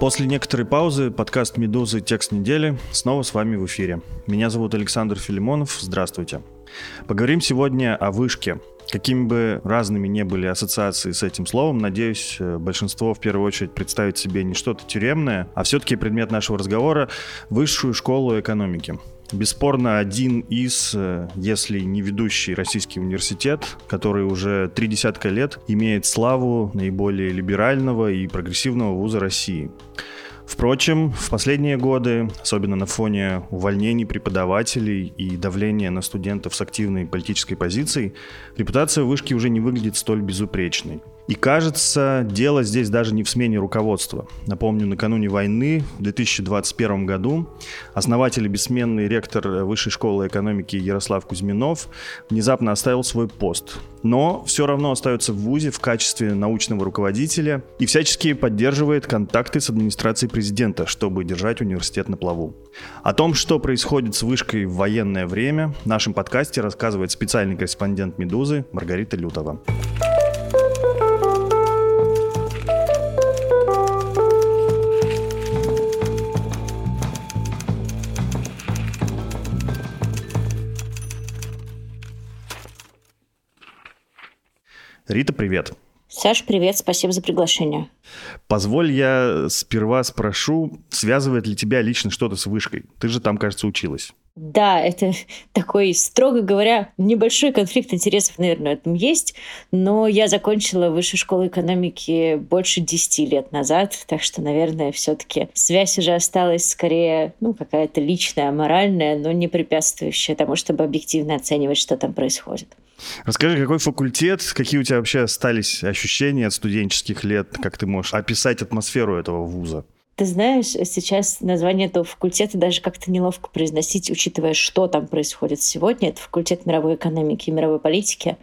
После некоторой паузы подкаст «Медузы. Текст недели» снова с вами в эфире. Меня зовут Александр Филимонов. Здравствуйте. Поговорим сегодня о вышке. Какими бы разными не были ассоциации с этим словом, надеюсь, э, большинство в первую очередь представит себе не что-то тюремное, а все-таки предмет нашего разговора — высшую школу экономики. Бесспорно, один из, э, если не ведущий российский университет, который уже три десятка лет имеет славу наиболее либерального и прогрессивного вуза России. Впрочем, в последние годы, особенно на фоне увольнений преподавателей и давления на студентов с активной политической позицией, репутация вышки уже не выглядит столь безупречной. И кажется, дело здесь даже не в смене руководства. Напомню, накануне войны в 2021 году основатель и бессменный ректор Высшей школы экономики Ярослав Кузьминов внезапно оставил свой пост. Но все равно остается в ВУЗе в качестве научного руководителя и всячески поддерживает контакты с администрацией президента, чтобы держать университет на плаву. О том, что происходит с вышкой в военное время, в нашем подкасте рассказывает специальный корреспондент «Медузы» Маргарита Лютова. Рита, привет. Саш, привет, спасибо за приглашение. Позволь я сперва спрошу, связывает ли тебя лично что-то с вышкой? Ты же там, кажется, училась. Да, это такой, строго говоря, небольшой конфликт интересов, наверное, этом есть, но я закончила высшую школу экономики больше 10 лет назад, так что, наверное, все таки связь уже осталась скорее, ну, какая-то личная, моральная, но не препятствующая тому, чтобы объективно оценивать, что там происходит. Расскажи, какой факультет, какие у тебя вообще остались ощущения от студенческих лет, как ты можешь описать атмосферу этого вуза? Ты знаешь, сейчас название этого факультета даже как-то неловко произносить, учитывая, что там происходит сегодня. Это факультет мировой экономики и мировой политики.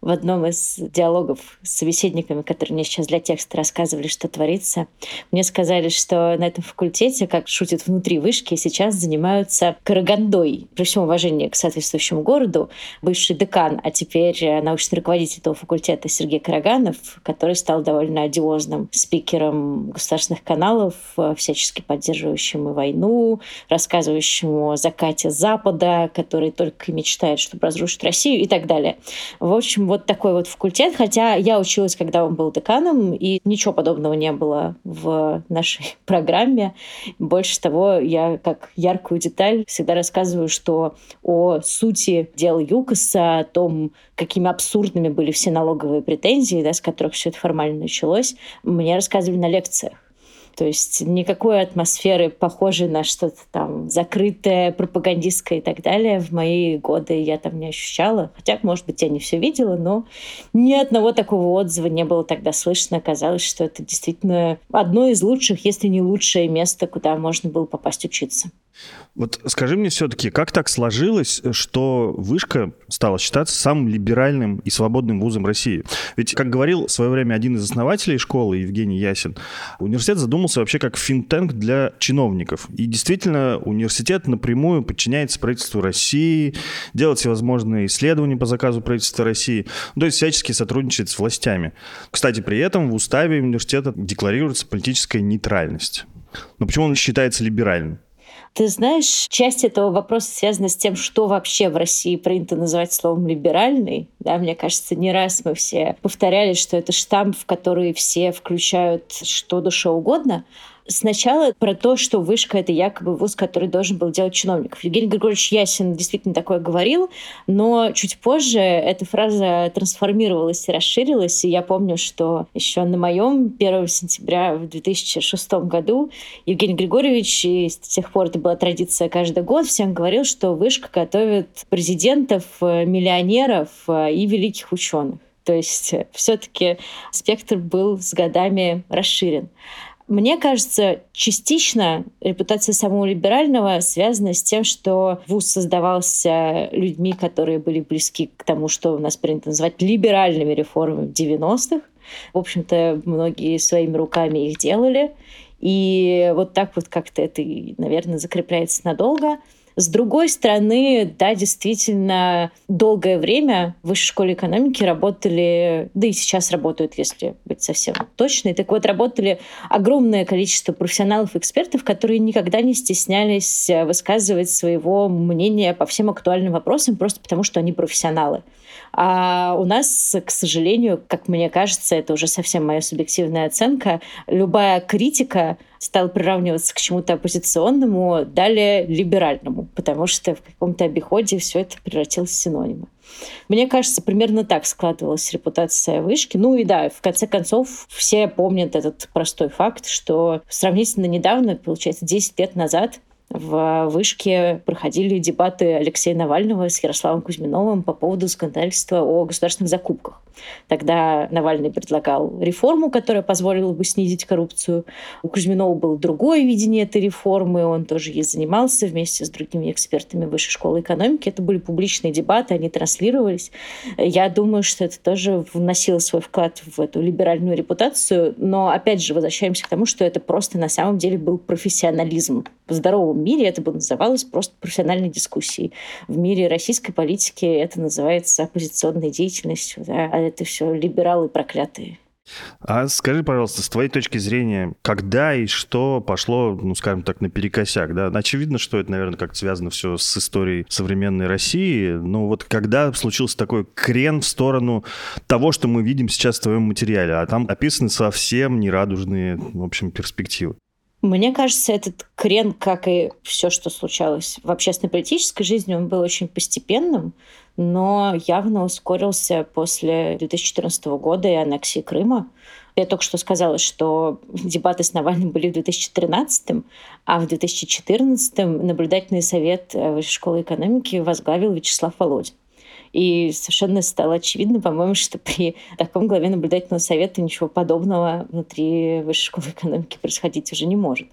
В одном из диалогов с собеседниками, которые мне сейчас для текста рассказывали, что творится, мне сказали, что на этом факультете, как шутят внутри вышки, сейчас занимаются Карагандой. При всем уважении к соответствующему городу, бывший декан, а теперь научный руководитель этого факультета Сергей Караганов, который стал довольно одиозным спикером государственных каналов, всячески поддерживающему войну, рассказывающему о закате Запада, который только и мечтает, чтобы разрушить Россию и так далее. В общем, вот такой вот факультет, хотя я училась, когда он был деканом, и ничего подобного не было в нашей программе. Больше того, я как яркую деталь всегда рассказываю, что о сути дела ЮКОСа, о том, какими абсурдными были все налоговые претензии, да, с которых все это формально началось, мне рассказывали на лекциях. То есть никакой атмосферы, похожей на что-то там закрытое, пропагандистское и так далее, в мои годы я там не ощущала. Хотя, может быть, я не все видела, но ни одного такого отзыва не было тогда слышно. Казалось, что это действительно одно из лучших, если не лучшее место, куда можно было попасть учиться. Вот скажи мне все-таки, как так сложилось, что Вышка стала считаться самым либеральным и свободным вузом России? Ведь, как говорил в свое время один из основателей школы, Евгений Ясин, университет задумался вообще как финтенк для чиновников. И действительно, университет напрямую подчиняется правительству России, делает всевозможные исследования по заказу правительства России, ну, то есть всячески сотрудничает с властями. Кстати, при этом в уставе университета декларируется политическая нейтральность. Но почему он считается либеральным? Ты знаешь, часть этого вопроса связана с тем, что вообще в России принято называть словом «либеральный». Да, мне кажется, не раз мы все повторяли, что это штамп, в который все включают что душе угодно, Сначала про то, что вышка — это якобы вуз, который должен был делать чиновников. Евгений Григорьевич Ясин действительно такое говорил, но чуть позже эта фраза трансформировалась и расширилась. И я помню, что еще на моем 1 сентября в 2006 году Евгений Григорьевич, и с тех пор это была традиция каждый год, всем говорил, что вышка готовит президентов, миллионеров и великих ученых. То есть все-таки спектр был с годами расширен. Мне кажется, частично репутация самого либерального связана с тем, что ВУЗ создавался людьми, которые были близки к тому, что у нас принято называть либеральными реформами в 90-х. В общем-то, многие своими руками их делали. И вот так вот как-то это, наверное, закрепляется надолго. С другой стороны, да, действительно, долгое время в высшей школе экономики работали, да и сейчас работают, если быть совсем точной. Так вот, работали огромное количество профессионалов и экспертов, которые никогда не стеснялись высказывать своего мнения по всем актуальным вопросам, просто потому что они профессионалы. А у нас, к сожалению, как мне кажется, это уже совсем моя субъективная оценка, любая критика стала приравниваться к чему-то оппозиционному, далее либеральному, потому что в каком-то обиходе все это превратилось в синонимы. Мне кажется, примерно так складывалась репутация вышки. Ну и да, в конце концов, все помнят этот простой факт, что сравнительно недавно, получается, 10 лет назад, в Вышке проходили дебаты Алексея Навального с Ярославом Кузьминовым по поводу законодательства о государственных закупках. Тогда Навальный предлагал реформу, которая позволила бы снизить коррупцию. У Кузьминова было другое видение этой реформы, он тоже ей занимался вместе с другими экспертами Высшей школы экономики. Это были публичные дебаты, они транслировались. Я думаю, что это тоже вносило свой вклад в эту либеральную репутацию, но опять же возвращаемся к тому, что это просто на самом деле был профессионализм. В здоровом мире это бы называлось просто профессиональной дискуссией. В мире российской политики это называется оппозиционной деятельностью, да, а это все либералы проклятые. А скажи, пожалуйста, с твоей точки зрения, когда и что пошло, ну, скажем так, наперекосяк, да? Очевидно, что это, наверное, как-то связано все с историей современной России, но вот когда случился такой крен в сторону того, что мы видим сейчас в твоем материале, а там описаны совсем нерадужные, в общем, перспективы? Мне кажется, этот крен, как и все, что случалось в общественно-политической жизни, он был очень постепенным, но явно ускорился после 2014 года и аннексии Крыма. Я только что сказала, что дебаты с Навальным были в 2013, а в 2014 наблюдательный совет Высшей школы экономики возглавил Вячеслав Володин. И совершенно стало очевидно, по-моему, что при таком главе наблюдательного совета ничего подобного внутри высшей школы экономики происходить уже не может.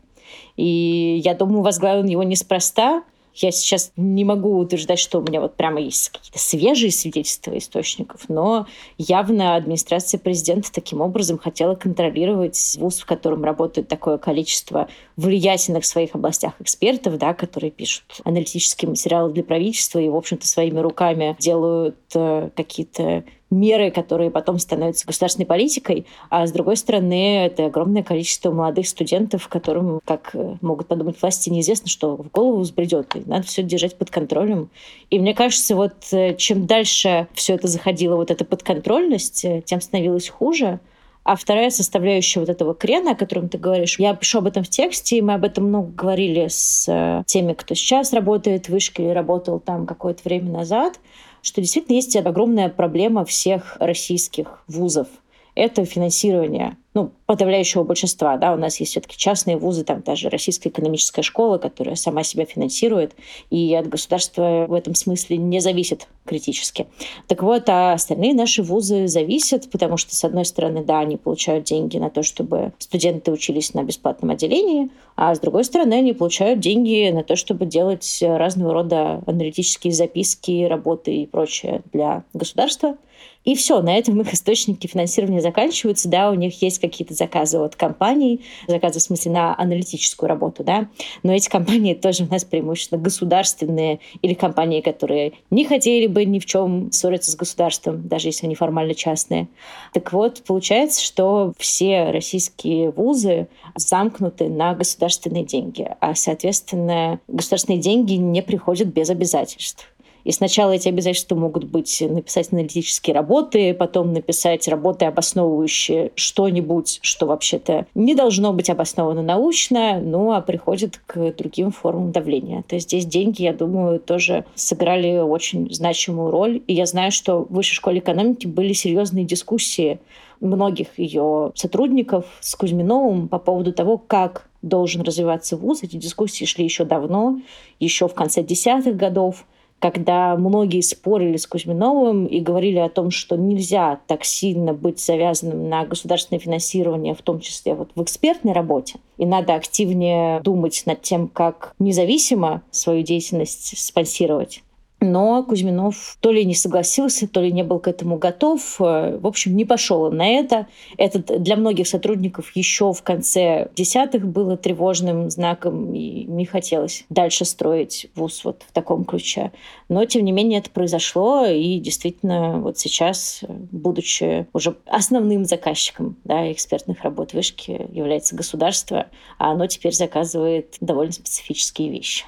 И я думаю, возглавил он его неспроста, я сейчас не могу утверждать, что у меня вот прямо есть какие-то свежие свидетельства источников, но явно администрация президента таким образом хотела контролировать вуз, в котором работает такое количество влиятельных в своих областях экспертов, да, которые пишут аналитические материалы для правительства и, в общем-то, своими руками делают э, какие-то меры, которые потом становятся государственной политикой, а с другой стороны, это огромное количество молодых студентов, которым, как э, могут подумать власти, неизвестно, что в голову взбредет, и надо все держать под контролем. И мне кажется, вот э, чем дальше все это заходило, вот эта подконтрольность, э, тем становилось хуже. А вторая составляющая вот этого крена, о котором ты говоришь, я пишу об этом в тексте, и мы об этом много говорили с теми, кто сейчас работает в вышке или работал там какое-то время назад, что действительно есть огромная проблема всех российских вузов. Это финансирование ну, подавляющего большинства. Да, у нас есть все-таки частные вузы, там даже Российская экономическая школа, которая сама себя финансирует, и от государства в этом смысле не зависит критически. Так вот, а остальные наши вузы зависят, потому что, с одной стороны, да, они получают деньги на то, чтобы студенты учились на бесплатном отделении, а с другой стороны, они получают деньги на то, чтобы делать разного рода аналитические записки, работы и прочее для государства. И все, на этом их источники финансирования заканчиваются. Да, у них есть какие-то заказы от компаний, заказы в смысле на аналитическую работу, да, но эти компании тоже у нас преимущественно государственные или компании, которые не хотели бы ни в чем ссориться с государством, даже если они формально частные. Так вот, получается, что все российские вузы замкнуты на государственные деньги, а, соответственно, государственные деньги не приходят без обязательств. И сначала эти обязательства могут быть написать аналитические работы, потом написать работы, обосновывающие что-нибудь, что вообще-то не должно быть обосновано научно, ну а приходит к другим формам давления. То есть здесь деньги, я думаю, тоже сыграли очень значимую роль. И я знаю, что в Высшей школе экономики были серьезные дискуссии многих ее сотрудников с Кузьминовым по поводу того, как должен развиваться вуз. Эти дискуссии шли еще давно, еще в конце десятых годов когда многие спорили с Кузьминовым и говорили о том, что нельзя так сильно быть завязанным на государственное финансирование, в том числе вот в экспертной работе, и надо активнее думать над тем, как независимо свою деятельность спонсировать. Но Кузьминов то ли не согласился, то ли не был к этому готов. Э, в общем, не пошел он на это. Это для многих сотрудников еще в конце десятых было тревожным знаком, и не хотелось дальше строить вуз вот в таком ключе. Но, тем не менее, это произошло, и действительно вот сейчас, будучи уже основным заказчиком да, экспертных работ вышки, является государство, а оно теперь заказывает довольно специфические вещи.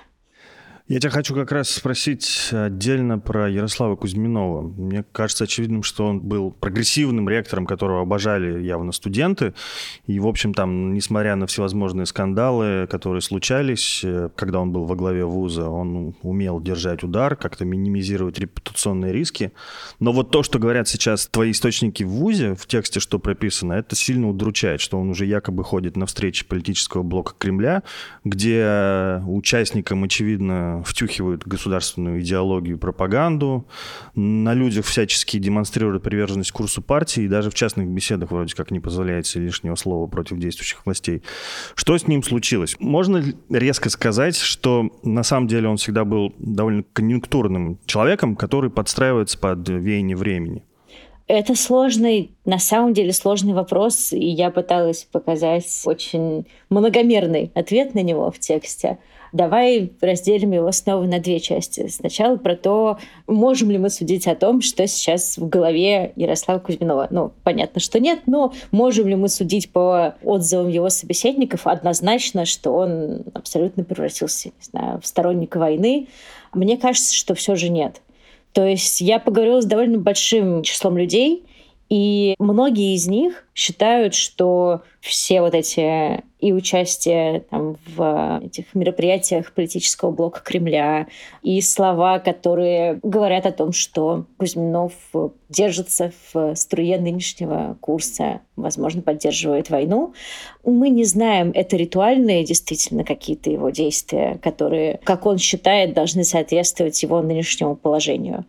Я тебя хочу как раз спросить отдельно про Ярослава Кузьминова. Мне кажется очевидным, что он был прогрессивным ректором, которого обожали явно студенты. И, в общем, там, несмотря на всевозможные скандалы, которые случались, э, когда он был во главе вуза, он умел держать удар, как-то минимизировать репутационные риски. Но вот то, что говорят сейчас твои источники в вузе, в тексте, что прописано, это сильно удручает, что он уже якобы ходит на встречи политического блока Кремля, где участникам, очевидно, втюхивают государственную идеологию пропаганду, на людях всячески демонстрируют приверженность курсу партии, и даже в частных беседах вроде как не позволяется лишнего слова против действующих властей. Что с ним случилось? Можно резко сказать, что на самом деле он всегда был довольно конъюнктурным человеком, который подстраивается под веяние времени? Это сложный, на самом деле сложный вопрос, и я пыталась показать очень многомерный ответ на него в тексте. Давай разделим его снова на две части. Сначала про то, можем ли мы судить о том, что сейчас в голове Ярослава Кузьминова. Ну, понятно, что нет, но можем ли мы судить по отзывам его собеседников однозначно, что он абсолютно превратился, не знаю, в сторонника войны. Мне кажется, что все же нет. То есть я поговорила с довольно большим числом людей, и многие из них считают, что все вот эти и участие там, в этих мероприятиях политического блока Кремля, и слова, которые говорят о том, что Кузьминов держится в струе нынешнего курса, возможно, поддерживает войну. Мы не знаем, это ритуальные действительно какие-то его действия, которые, как он считает, должны соответствовать его нынешнему положению.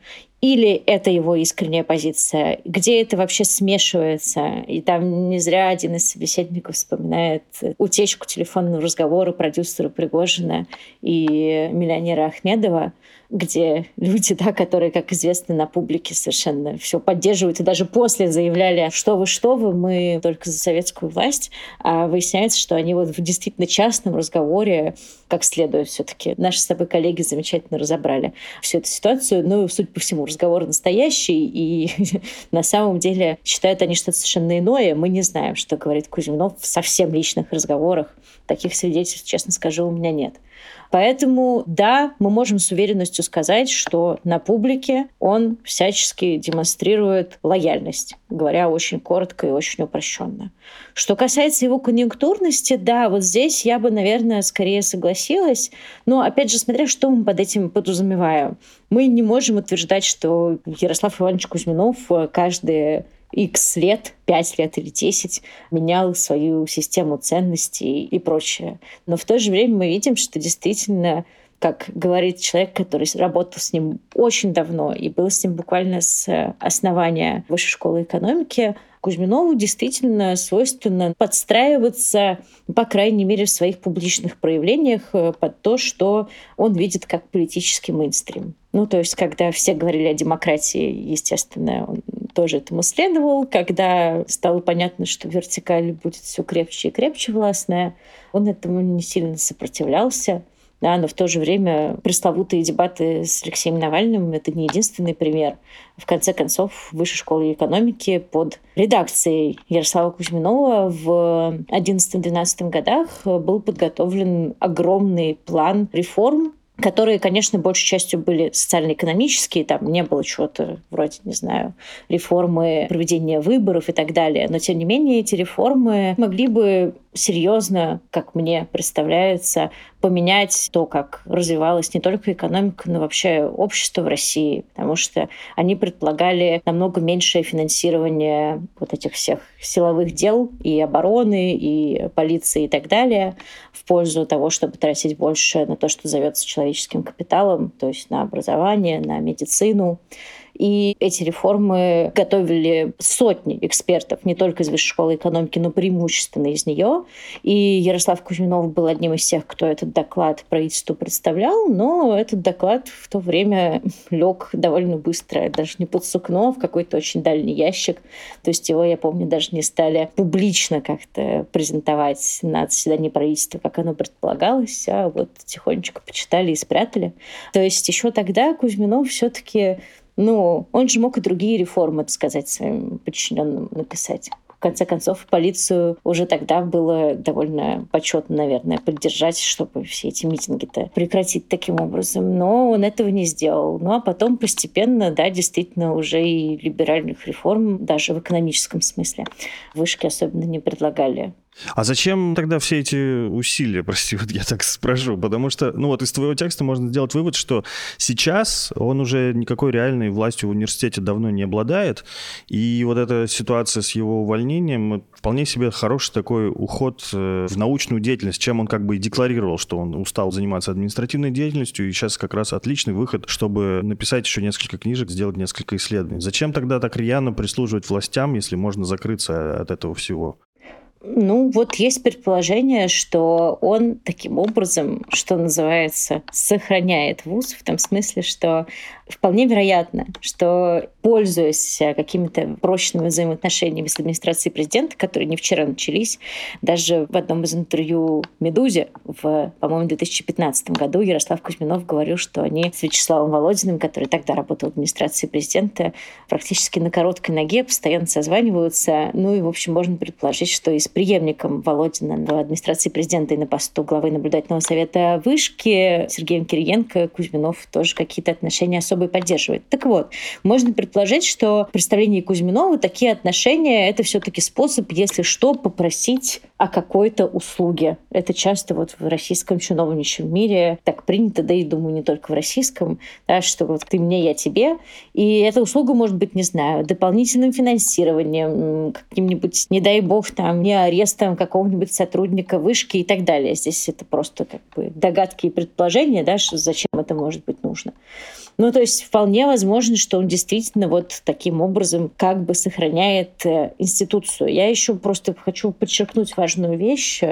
Или это его искренняя позиция? Где это вообще смешивается? И там не зря один из собеседников вспоминает утечку телефонного разговора продюсера Пригожина и миллионера Ахмедова, где люди, да, которые, как известно, на публике совершенно все поддерживают, и даже после заявляли, что вы, что вы, мы только за советскую власть, а выясняется, что они вот в действительно частном разговоре как следует все-таки наши с тобой коллеги замечательно разобрали всю эту ситуацию. Ну, судя по всему, разговор настоящий, и на самом деле считают они что-то совершенно иное. Мы не знаем, что говорит Кузьминов в совсем личных разговорах. Таких свидетельств, честно скажу, у меня нет. Поэтому, да, мы можем с уверенностью сказать, что на публике он всячески демонстрирует лояльность, говоря очень коротко и очень упрощенно. Что касается его конъюнктурности, да, вот здесь я бы, наверное, скорее согласилась. Но, опять же, смотря что мы под этим подразумеваем. Мы не можем утверждать, что Ярослав Иванович Кузьминов каждые X лет, 5 лет или 10, менял свою систему ценностей и прочее. Но в то же время мы видим, что действительно как говорит человек, который работал с ним очень давно и был с ним буквально с основания Высшей школы экономики, Кузьминову действительно свойственно подстраиваться, по крайней мере, в своих публичных проявлениях э, под то, что он видит как политический мейнстрим. Ну, то есть, когда все говорили о демократии, естественно, он тоже этому следовал. Когда стало понятно, что вертикаль будет все крепче и крепче властная, он этому не сильно сопротивлялся. Да, но в то же время пресловутые дебаты с Алексеем Навальным — это не единственный пример. В конце концов, Высшей школы экономики под редакцией Ярослава Кузьминова в 11-12 годах был подготовлен огромный план реформ которые, конечно, большей частью были социально-экономические, там не было чего-то вроде, не знаю, реформы проведения выборов и так далее. Но, тем не менее, эти реформы могли бы серьезно, как мне представляется, поменять то, как развивалась не только экономика, но вообще общество в России, потому что они предполагали намного меньшее финансирование вот этих всех силовых дел и обороны, и полиции и так далее в пользу того, чтобы тратить больше на то, что зовется человеческим капиталом, то есть на образование, на медицину. И эти реформы готовили сотни экспертов, не только из Высшей школы экономики, но преимущественно из нее. И Ярослав Кузьминов был одним из тех, кто этот доклад правительству представлял, но этот доклад в то время лег довольно быстро, даже не под сукно, а в какой-то очень дальний ящик. То есть его, я помню, даже не стали публично как-то презентовать на заседании правительства, как оно предполагалось, а вот тихонечко почитали и спрятали. То есть еще тогда Кузьминов все-таки ну, он же мог и другие реформы, так сказать, своим подчиненным написать конце концов, полицию уже тогда было довольно почетно, наверное, поддержать, чтобы все эти митинги-то прекратить таким образом. Но он этого не сделал. Ну а потом постепенно, да, действительно, уже и либеральных реформ, даже в экономическом смысле, вышки особенно не предлагали. А зачем тогда все эти усилия, прости, вот я так спрошу, потому что, ну вот из твоего текста можно сделать вывод, что сейчас он уже никакой реальной властью в университете давно не обладает, и вот эта ситуация с его увольнением вполне себе хороший такой уход э, в научную деятельность, чем он как бы и декларировал, что он устал заниматься административной деятельностью, и сейчас как раз отличный выход, чтобы написать еще несколько книжек, сделать несколько исследований. Зачем тогда так рьяно прислуживать властям, если можно закрыться от этого всего? Ну, вот есть предположение, что он таким образом, что называется, сохраняет вуз, в том смысле, что вполне вероятно, что, пользуясь какими-то прочными взаимоотношениями с администрацией президента, которые не вчера начались, даже в одном из интервью «Медузе» в, по-моему, 2015 году Ярослав Кузьминов говорил, что они с Вячеславом Володиным, который тогда работал в администрации президента, практически на короткой ноге постоянно созваниваются. Ну и, в общем, можно предположить, что и с преемником Володина в администрации президента и на посту главы наблюдательного совета вышки Сергеем Кириенко Кузьминов тоже какие-то отношения особо собой поддерживает. Так вот, можно предположить, что в Кузьминова такие отношения — это все таки способ, если что, попросить о какой-то услуге. Это часто вот в российском чиновничьем мире так принято, да и, думаю, не только в российском, да, что вот ты мне, я тебе. И эта услуга может быть, не знаю, дополнительным финансированием, каким-нибудь, не дай бог, там, не арестом какого-нибудь сотрудника вышки и так далее. Здесь это просто как бы догадки и предположения, да, что зачем это может быть нужно. Ну, то есть вполне возможно, что он действительно вот таким образом как бы сохраняет э, институцию. Я еще просто хочу подчеркнуть важную вещь.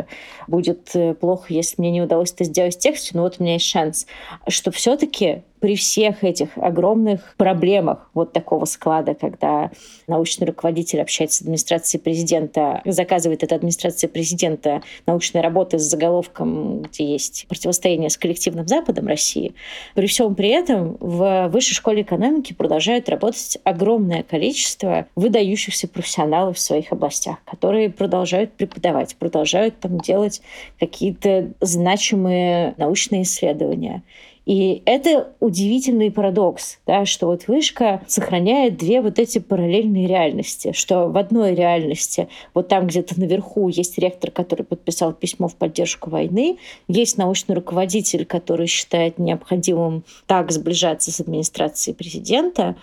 Будет э, плохо, если мне не удалось это сделать в тексте, но вот у меня есть шанс, что все-таки при всех этих огромных проблемах вот такого склада, когда научный руководитель общается с администрацией президента, заказывает от администрации президента научные работы с заголовком, где есть противостояние с коллективным Западом России, при всем при этом в Высшей школе экономики продолжают работать огромное количество выдающихся профессионалов в своих областях, которые продолжают преподавать, продолжают там делать какие-то значимые научные исследования. И это удивительный парадокс, да, что вот вышка сохраняет две вот эти параллельные реальности, что в одной реальности вот там где-то наверху есть ректор, который подписал письмо в поддержку войны, есть научный руководитель, который считает необходимым так сближаться с администрацией президента,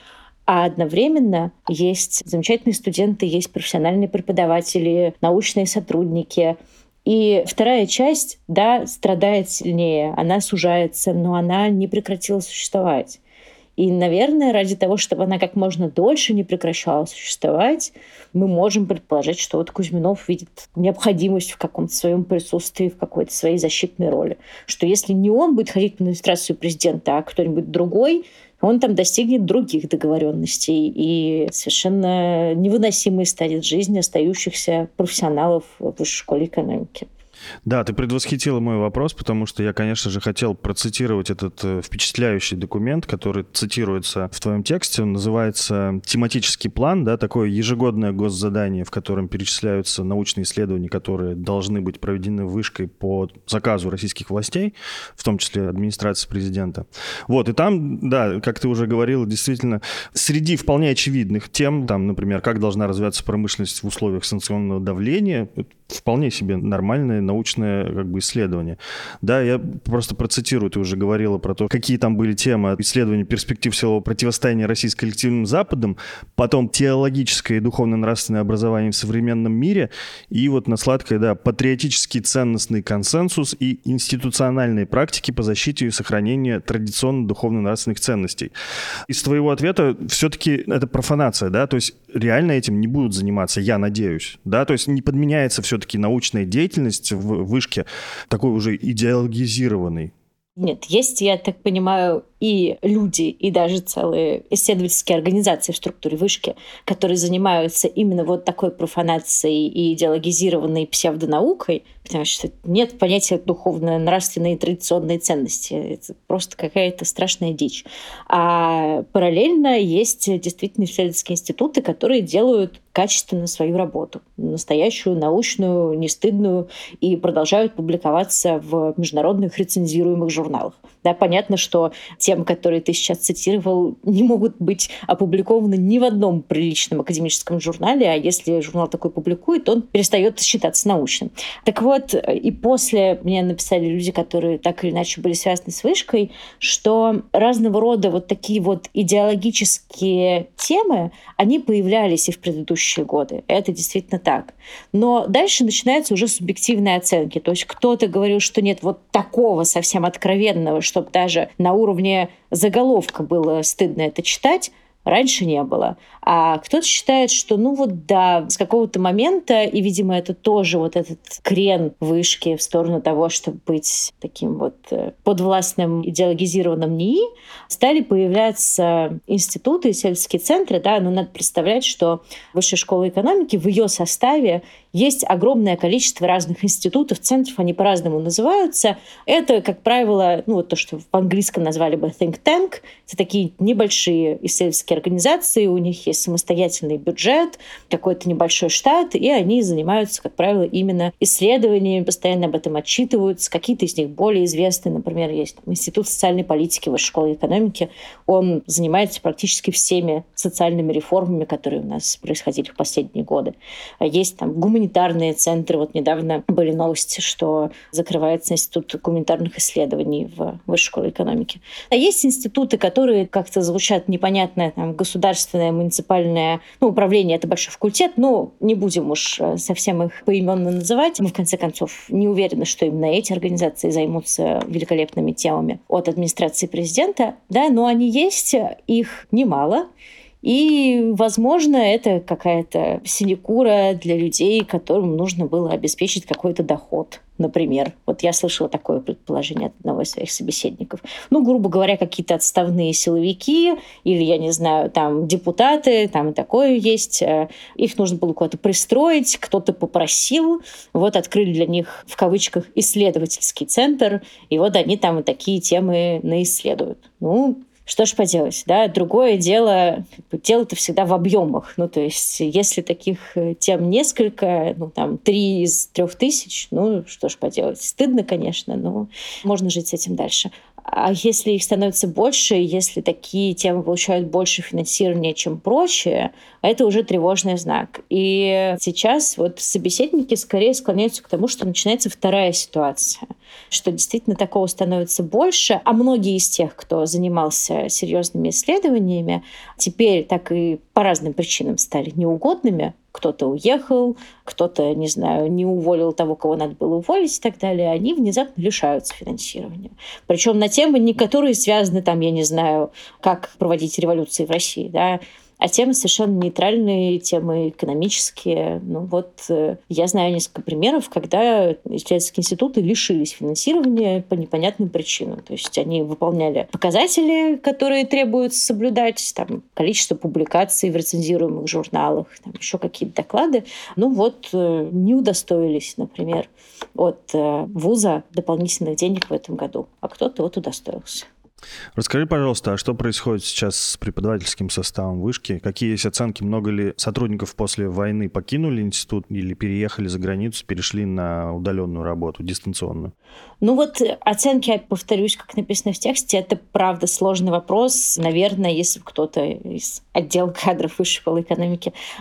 а одновременно есть замечательные студенты, есть профессиональные преподаватели, научные сотрудники, и вторая часть, да, страдает сильнее, она сужается, но она не прекратила существовать. И, наверное, ради того, чтобы она как можно дольше не прекращала существовать, мы можем предположить, что вот Кузьминов видит необходимость в каком-то своем присутствии, в какой-то своей защитной роли. Что если не он будет ходить в администрацию президента, а кто-нибудь другой, он там достигнет других договоренностей и совершенно невыносимой станет жизнь остающихся профессионалов в высшей школе экономики. Да, ты предвосхитила мой вопрос, потому что я, конечно же, хотел процитировать этот э, впечатляющий документ, который цитируется в твоем тексте. Он называется «Тематический план», да, такое ежегодное госзадание, в котором перечисляются научные исследования, которые должны быть проведены вышкой по заказу российских властей, в том числе администрации президента. Вот, и там, да, как ты уже говорил, действительно, среди вполне очевидных тем, там, например, как должна развиваться промышленность в условиях санкционного давления, вполне себе нормальная важное научное как бы, исследование. Да, я просто процитирую, ты уже говорила про то, какие там были темы исследования перспектив силового противостояния России с коллективным Западом, потом теологическое и духовно-нравственное образование в современном мире, и вот на сладкое, да, патриотический ценностный консенсус и институциональные практики по защите и сохранению традиционно духовно-нравственных ценностей. Из твоего ответа все-таки это профанация, да, то есть реально этим не будут заниматься, я надеюсь, да, то есть не подменяется все-таки научная деятельность в вышке такой уже идеологизированной. Нет, есть, я так понимаю, и люди, и даже целые исследовательские организации в структуре вышки, которые занимаются именно вот такой профанацией и идеологизированной псевдонаукой, потому что нет понятия духовно-нравственные традиционные ценности. Это просто какая-то страшная дичь. А параллельно есть действительно исследовательские институты, которые делают качественно свою работу, настоящую, научную, не стыдную, и продолжают публиковаться в международных рецензируемых журналах. Да, понятно, что тем, которые ты сейчас цитировал, не могут быть опубликованы ни в одном приличном академическом журнале, а если журнал такой публикует, он перестает считаться научным. Так вот, и после мне написали люди, которые так или иначе были связаны с вышкой, что разного рода вот такие вот идеологические темы, они появлялись и в предыдущие годы. Это действительно так. Но дальше начинаются уже субъективные оценки. То есть кто-то говорил, что нет вот такого совсем откровенного, чтобы даже на уровне заголовка было стыдно это читать, раньше не было. А кто-то считает, что ну вот да, с какого-то момента, и, видимо, это тоже вот этот крен вышки в сторону того, чтобы быть таким вот э, подвластным идеологизированным НИИ, стали появляться институты, исследовательские центры, да, но надо представлять, что Высшая школа экономики в ее составе есть огромное количество разных институтов, центров, они по-разному называются. Это, как правило, ну, вот то, что в английском назвали бы think tank. Это такие небольшие исследовательские организации, у них есть самостоятельный бюджет, какой-то небольшой штат, и они занимаются, как правило, именно исследованиями, постоянно об этом отчитываются. Какие-то из них более известны, например, есть там, Институт социальной политики Высшей школы экономики. Он занимается практически всеми социальными реформами, которые у нас происходили в последние годы. Есть там гуманитарные центры. Вот недавно были новости, что закрывается Институт гуманитарных исследований в Высшей школе экономики. А есть институты, которые как-то звучат непонятно, государственное, муниципальное ну, управление, это большой факультет, но не будем уж э, совсем их поименно называть. Мы, в конце концов, не уверены, что именно эти организации займутся великолепными темами от администрации президента, да, но они есть, их немало. И, возможно, это какая-то синекура для людей, которым нужно было обеспечить какой-то доход, например. Вот я слышала такое предположение от одного из своих собеседников. Ну, грубо говоря, какие-то отставные силовики или, я не знаю, там депутаты, там и такое есть. Э, их нужно было куда-то пристроить, кто-то попросил. Вот открыли для них, в кавычках, исследовательский центр, и вот они там и такие темы наисследуют. Ну, что ж поделать, да? Другое дело, дело-то всегда в объемах. Ну, то есть, если таких э, тем несколько, ну, там, три из трех тысяч, ну, что ж поделать. Стыдно, конечно, но можно жить с этим дальше. А если их становится больше, если такие темы получают больше финансирования, чем прочие, это уже тревожный знак. И сейчас вот собеседники скорее склоняются к тому, что начинается вторая ситуация, что действительно такого становится больше, а многие из тех, кто занимался серьезными исследованиями, теперь так и по разным причинам стали неугодными, кто-то уехал, кто-то, не знаю, не уволил того, кого надо было уволить и так далее, они внезапно лишаются финансирования. Причем на темы, не которые связаны, там, я не знаю, как проводить революции в России, да, а темы совершенно нейтральные, темы экономические. Ну вот э, я знаю несколько примеров, когда исследовательские институты лишились финансирования по непонятным причинам. То есть они выполняли показатели, которые требуется соблюдать, там, количество публикаций в рецензируемых журналах, там, еще какие-то доклады. Ну вот э, не удостоились, например, от э, вуза дополнительных денег в этом году, а кто-то вот удостоился. Расскажи, пожалуйста, а что происходит сейчас с преподавательским составом вышки? Какие есть оценки? Много ли сотрудников после войны покинули институт или переехали за границу, перешли на удаленную работу, дистанционную? Ну вот оценки, повторюсь, как написано в тексте, это правда сложный вопрос. Наверное, если кто-то из отдела кадров высшей школы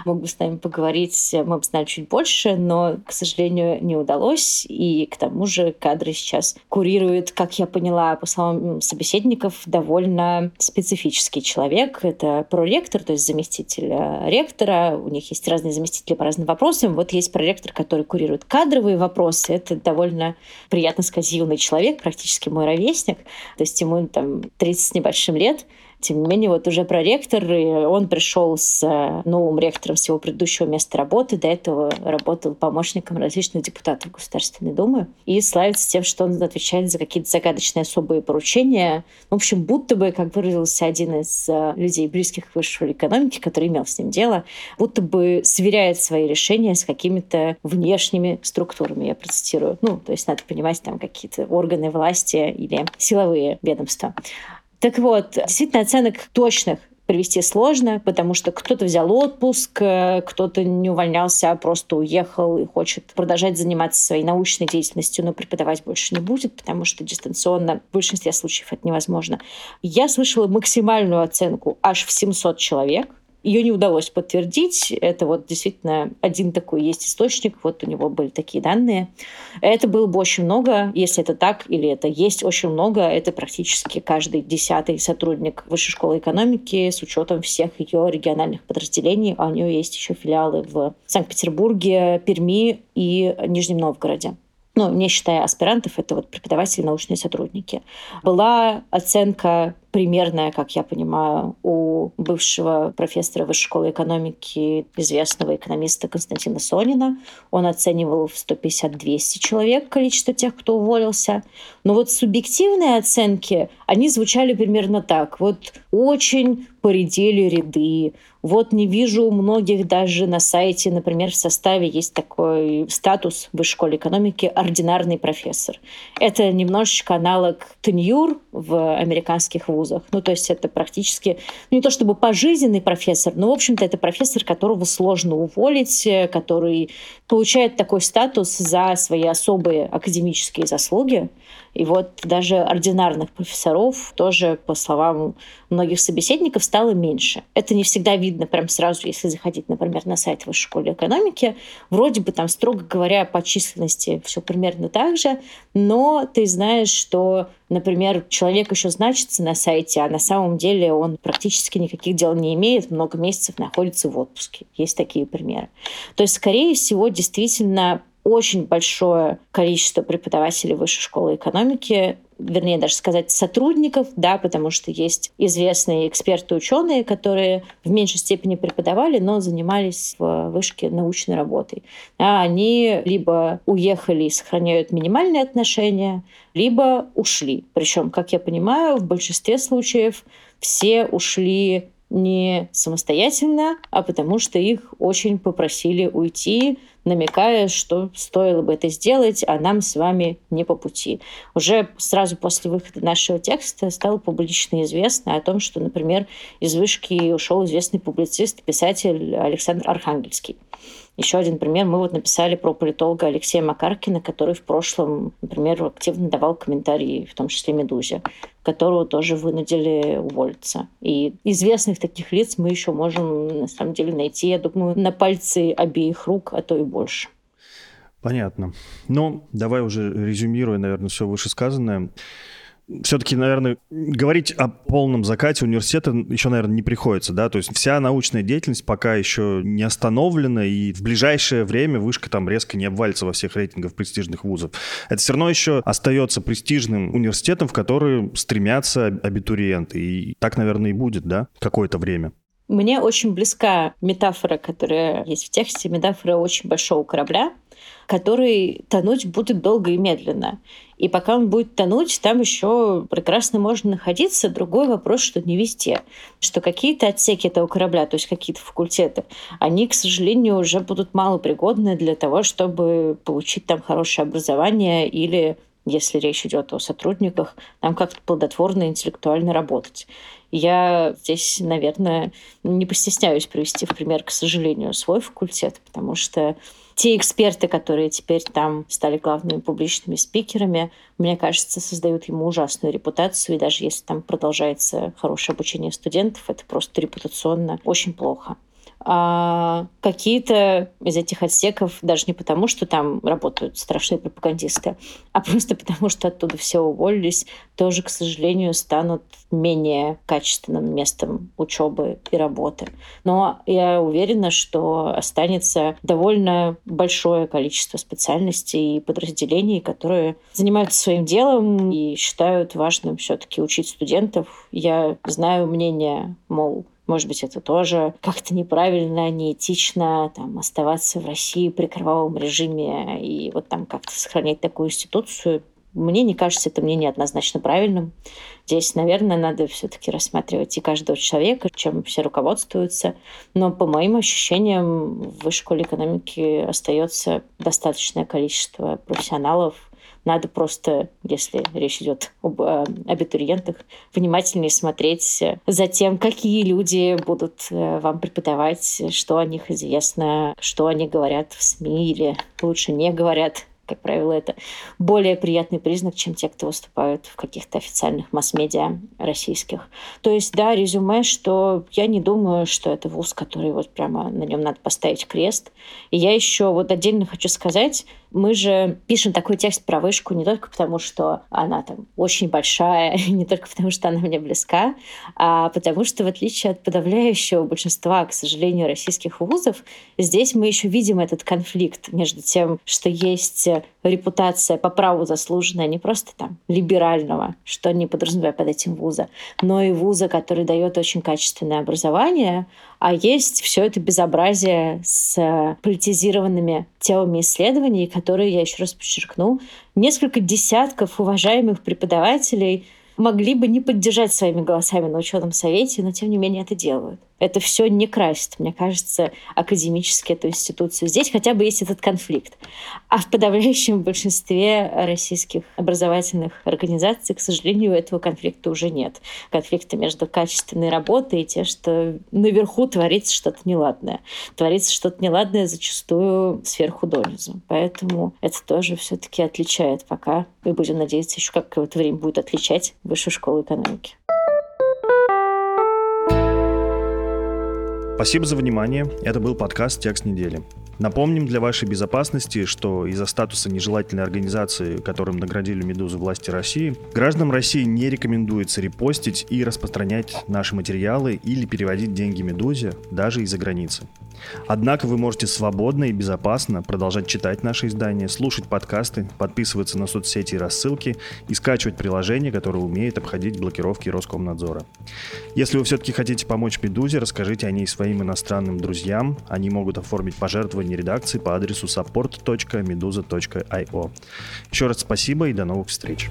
мог бы с нами поговорить, мы бы знали чуть больше, но, к сожалению, не удалось. И к тому же кадры сейчас курируют, как я поняла, по словам собеседников, довольно специфический человек. Это проректор, то есть заместитель э, ректора. У них есть разные заместители по разным вопросам. Вот есть проректор, который курирует кадровые вопросы. Это довольно приятно сказать юный человек, практически мой ровесник, то есть ему там 30 с небольшим лет, тем не менее, вот уже проректор, он пришел с э, новым ректором с его предыдущего места работы. До этого работал помощником различных депутатов Государственной Думы. И славится тем, что он отвечает за какие-то загадочные особые поручения. В общем, будто бы, как выразился один из э, людей, близких к высшей экономике, который имел с ним дело, будто бы сверяет свои решения с какими-то внешними структурами, я процитирую. Ну, то есть надо понимать там какие-то органы власти или силовые ведомства. Так вот, действительно, оценок точных привести сложно, потому что кто-то взял отпуск, э, кто-то не увольнялся, а просто уехал и хочет продолжать заниматься своей научной деятельностью, но преподавать больше не будет, потому что дистанционно в большинстве случаев это невозможно. Я слышала максимальную оценку аж в 700 человек, ее не удалось подтвердить. Это вот действительно один такой есть источник. Вот у него были такие данные. Это было бы очень много. Если это так или это есть очень много, это практически каждый десятый сотрудник Высшей школы экономики с учетом всех ее региональных подразделений. А у нее есть еще филиалы в Санкт-Петербурге, Перми и Нижнем Новгороде ну, не считая аспирантов, это вот преподаватели, научные сотрудники. Была оценка примерная, как я понимаю, у бывшего профессора Высшей школы экономики, известного экономиста Константина Сонина. Он оценивал в 150-200 человек количество тех, кто уволился. Но вот субъективные оценки, они звучали примерно так. Вот очень поредели ряды, вот не вижу у многих даже на сайте, например, в составе есть такой статус в школе экономики «ординарный профессор». Это немножечко аналог тенюр в американских вузах. Ну, то есть это практически, ну, не то чтобы пожизненный профессор, но, в общем-то, это профессор, которого сложно уволить, который получает такой статус за свои особые академические заслуги. И вот даже ординарных профессоров тоже, по словам многих собеседников, стало меньше. Это не всегда видно прям сразу, если заходить, например, на сайт Высшей школы экономики. Вроде бы там, строго говоря, по численности все примерно так же, но ты знаешь, что например, человек еще значится на сайте, а на самом деле он практически никаких дел не имеет, много месяцев находится в отпуске. Есть такие примеры. То есть, скорее всего, действительно очень большое количество преподавателей высшей школы экономики вернее даже сказать сотрудников, да, потому что есть известные эксперты, ученые, которые в меньшей степени преподавали, но занимались в вышке научной работой. А они либо уехали и сохраняют минимальные отношения, либо ушли. Причем, как я понимаю, в большинстве случаев все ушли не самостоятельно, а потому что их очень попросили уйти, намекая, что стоило бы это сделать, а нам с вами не по пути. Уже сразу после выхода нашего текста стало публично известно о том, что, например, из вышки ушел известный публицист, писатель Александр Архангельский. Еще один пример. Мы вот написали про политолога Алексея Макаркина, который в прошлом, например, активно давал комментарии, в том числе «Медузе», которого тоже вынудили уволиться. И известных таких лиц мы еще можем, на самом деле, найти, я думаю, на пальцы обеих рук, а то и больше. Понятно. Ну, давай уже резюмируя, наверное, все вышесказанное все-таки, наверное, говорить о полном закате университета еще, наверное, не приходится, да, то есть вся научная деятельность пока еще не остановлена, и в ближайшее время вышка там резко не обвалится во всех рейтингах престижных вузов. Это все равно еще остается престижным университетом, в который стремятся абитуриенты, и так, наверное, и будет, да, какое-то время. Мне очень близка метафора, которая есть в тексте, метафора очень большого корабля, который тонуть будет долго и медленно. И пока он будет тонуть, там еще прекрасно можно находиться. Другой вопрос, что не везде. Что какие-то отсеки этого корабля, то есть какие-то факультеты, они, к сожалению, уже будут малопригодны для того, чтобы получить там хорошее образование или если речь идет о сотрудниках, нам как-то плодотворно интеллектуально работать. Я здесь, наверное, не постесняюсь привести в пример, к сожалению, свой факультет, потому что те эксперты, которые теперь там стали главными публичными спикерами, мне кажется, создают ему ужасную репутацию. И даже если там продолжается хорошее обучение студентов, это просто репутационно очень плохо а какие-то из этих отсеков даже не потому, что там работают страшные пропагандисты, а просто потому, что оттуда все уволились, тоже, к сожалению, станут менее качественным местом учебы и работы. Но я уверена, что останется довольно большое количество специальностей и подразделений, которые занимаются своим делом и считают важным все-таки учить студентов. Я знаю мнение, мол, может быть, это тоже как-то неправильно, неэтично, там, оставаться в России при кровавом режиме и вот там как-то сохранять такую институцию. Мне не кажется это мнение однозначно правильным. Здесь, наверное, надо все-таки рассматривать и каждого человека, чем все руководствуются. Но по моим ощущениям, в высшей школе экономики остается достаточное количество профессионалов, надо просто, если речь идет об э, абитуриентах, внимательнее смотреть за тем, какие люди будут э, вам преподавать, что о них известно, что они говорят в СМИ или лучше не говорят как правило, это более приятный признак, чем те, кто выступают в каких-то официальных масс-медиа российских. То есть, да, резюме, что я не думаю, что это вуз, который вот прямо на нем надо поставить крест. И я еще вот отдельно хочу сказать, мы же пишем такой текст про вышку не только потому, что она там очень большая, не только потому, что она мне близка, а потому что, в отличие от подавляющего большинства, к сожалению, российских вузов, здесь мы еще видим этот конфликт между тем, что есть репутация по праву заслуженная не просто там либерального, что не подразумевая под этим вуза, но и вуза, который дает очень качественное образование, а есть все это безобразие с политизированными темами исследований, которые, я еще раз подчеркну, несколько десятков уважаемых преподавателей могли бы не поддержать своими голосами на ученом совете, но тем не менее это делают это все не красит, мне кажется, академически эту институцию. Здесь хотя бы есть этот конфликт. А в подавляющем большинстве российских образовательных организаций, к сожалению, этого конфликта уже нет. Конфликта между качественной работой и тем, что наверху творится что-то неладное. Творится что-то неладное зачастую сверху донизу. Поэтому это тоже все-таки отличает пока. И будем надеяться, еще какое-то время будет отличать высшую школу экономики. Спасибо за внимание. Это был подкаст «Текст недели». Напомним для вашей безопасности, что из-за статуса нежелательной организации, которым наградили «Медузу» власти России, гражданам России не рекомендуется репостить и распространять наши материалы или переводить деньги «Медузе» даже из-за границы. Однако вы можете свободно и безопасно продолжать читать наши издания, слушать подкасты, подписываться на соцсети и рассылки и скачивать приложение, которое умеет обходить блокировки Роскомнадзора. Если вы все-таки хотите помочь «Медузе», расскажите о ней своим иностранным друзьям. Они могут оформить пожертвование редакции по адресу support.meduza.io. Еще раз спасибо и до новых встреч.